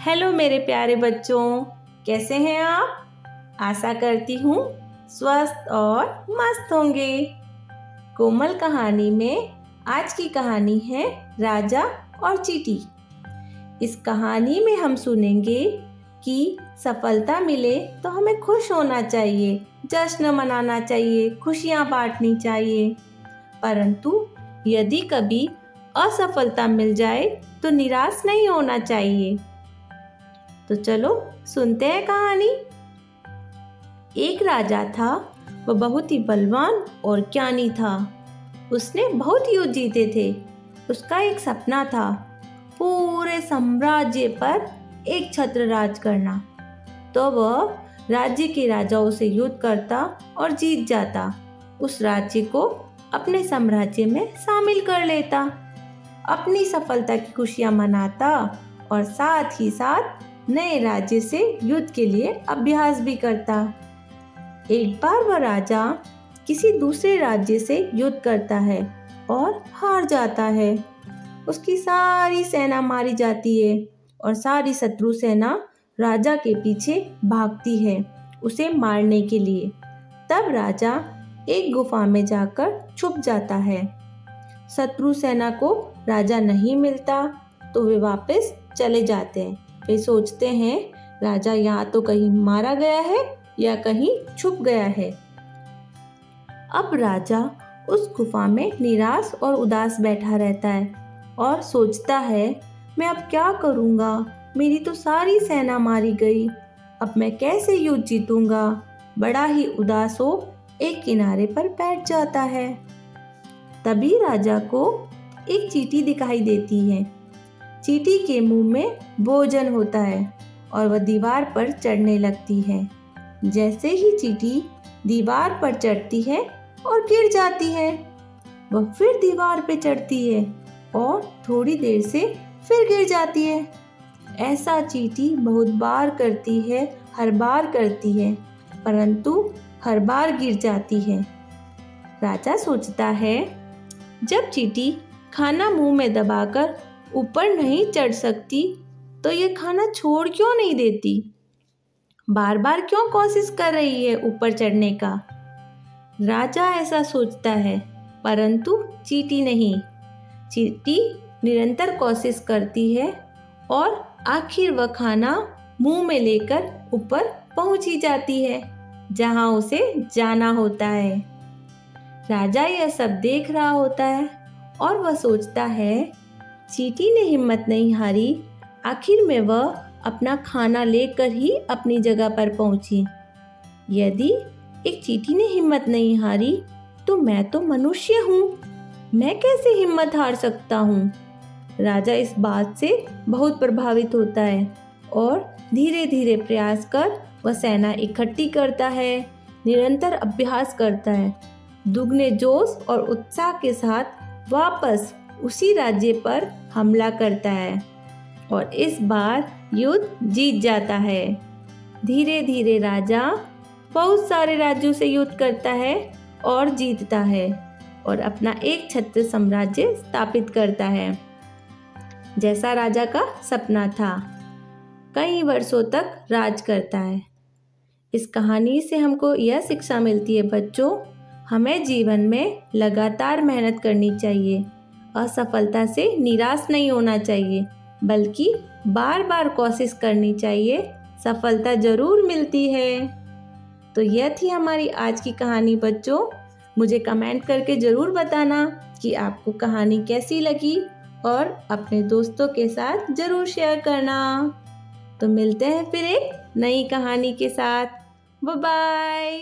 Hello मेरे प्यारे बच्चों, कैसे हैं आप? आशा करती हूँ स्वस्थ और मस्त होंगे। कोमल कहानी में आज की कहानी है राजा और चीटी। इस कहानी में हम सुनेंगे कि सफलता मिले तो हमें खुश होना चाहिए, जश्न मनाना चाहिए, खुशियाँ बांटनी चाहिए। परंतु यदि कभी असफलता मिल जाए तो निराश नहीं होना चाहिए। तो चलो सुनते हैं कहानी। एक राजा था, वह बहुत ही बलवान और ज्ञानी था। उसने बहुत युद्ध जीते थे। उसका एक सपना था पूरे साम्राज्य पर एक छत्र राज करना। तो वह राज्य के राजाओं से युद्ध करता और जीत जाता। उस राज्य को अपने साम्राज्य में शामिल कर लेता। अपनी सफलता की खुशियाँ मनाता और साथ ही साथ नए राज्य से युद्ध के लिए अभ्यास भी करता। एक बार वह राजा किसी दूसरे राज्य से युद्ध करता है और हार जाता है। उसकी सारी सेना मारी जाती है और सारी शत्रु सेना राजा के पीछे भागती है उसे मारने के लिए। तब राजा एक गुफा में जाकर छुप जाता है। शत्रु सेना को राजा नहीं मिलता तो वे वापस चले जाते हैं। वे सोचते हैं, राजा यहाँ तो कहीं मारा गया है या कहीं छुप गया है। अब राजा उस गुफा में निराश और उदास बैठा रहता है और सोचता है, मैं अब क्या करूँगा? मेरी तो सारी सेना मारी गई। अब मैं कैसे युद्ध जीतूँगा? बड़ा ही उदास हो एक किनारे पर बैठ जाता है। तभी राजा को एक चीटी दिखाई देती है। चीटी के मुँह में भोजन होता है और वह दीवार पर चढ़ने लगती है। जैसे ही चीटी दीवार पर चढ़ती है और गिर जाती है, वह फिर दीवार पर चढ़ती है और थोड़ी देर से फिर गिर जाती है। ऐसा चीटी बहुत बार करती है, हर बार करती है, परंतु हर बार गिर जाती है। राजा सोचता है, जब चीटी खाना मुँह में दबाकर ऊपर नहीं चढ़ सकती तो ये खाना छोड़ क्यों नहीं देती? बार बार क्यों कोशिश कर रही है ऊपर चढ़ने का? राजा ऐसा सोचता है, परंतु चीटी नहीं। चीटी निरंतर कोशिश करती है और आखिर वह खाना मुँह में लेकर ऊपर पहुँच ही जाती है, जहाँ उसे जाना होता है। राजा यह सब देख रहा होता है और वह सोचता है चीटी ने हिम्मत नहीं हारी। आखिर में वह अपना खाना लेकर ही अपनी जगह पर पहुँची। यदि एक चीटी ने हिम्मत नहीं हारी तो मैं तो मनुष्य हूँ। मैं कैसे हिम्मत हार सकता हूँ? राजा इस बात से बहुत प्रभावित होता है और धीरे धीरे प्रयास कर वह सेना इकट्ठी करता है, निरंतर अभ्यास करता है। दुगने जोश और उत्साह के साथ वापस उसी राज्य पर हमला करता है और इस बार युद्ध जीत जाता है। धीरे धीरे राजा बहुत सारे राज्यों से युद्ध करता है और जीतता है और अपना एक छत्र साम्राज्य स्थापित करता है। जैसा राजा का सपना था, कई वर्षों तक राज करता है। इस कहानी से हमको यह शिक्षा मिलती है, बच्चों, हमें जीवन में लगातार मेहनत करनी चाहिए। असफलता से निराश नहीं होना चाहिए, बल्कि बार बार कोशिश करनी चाहिए। सफलता ज़रूर मिलती है। तो यह थी हमारी आज की कहानी बच्चों। मुझे कमेंट करके ज़रूर बताना कि आपको कहानी कैसी लगी और अपने दोस्तों के साथ ज़रूर शेयर करना। तो मिलते हैं फिर एक नई कहानी के साथ। बाय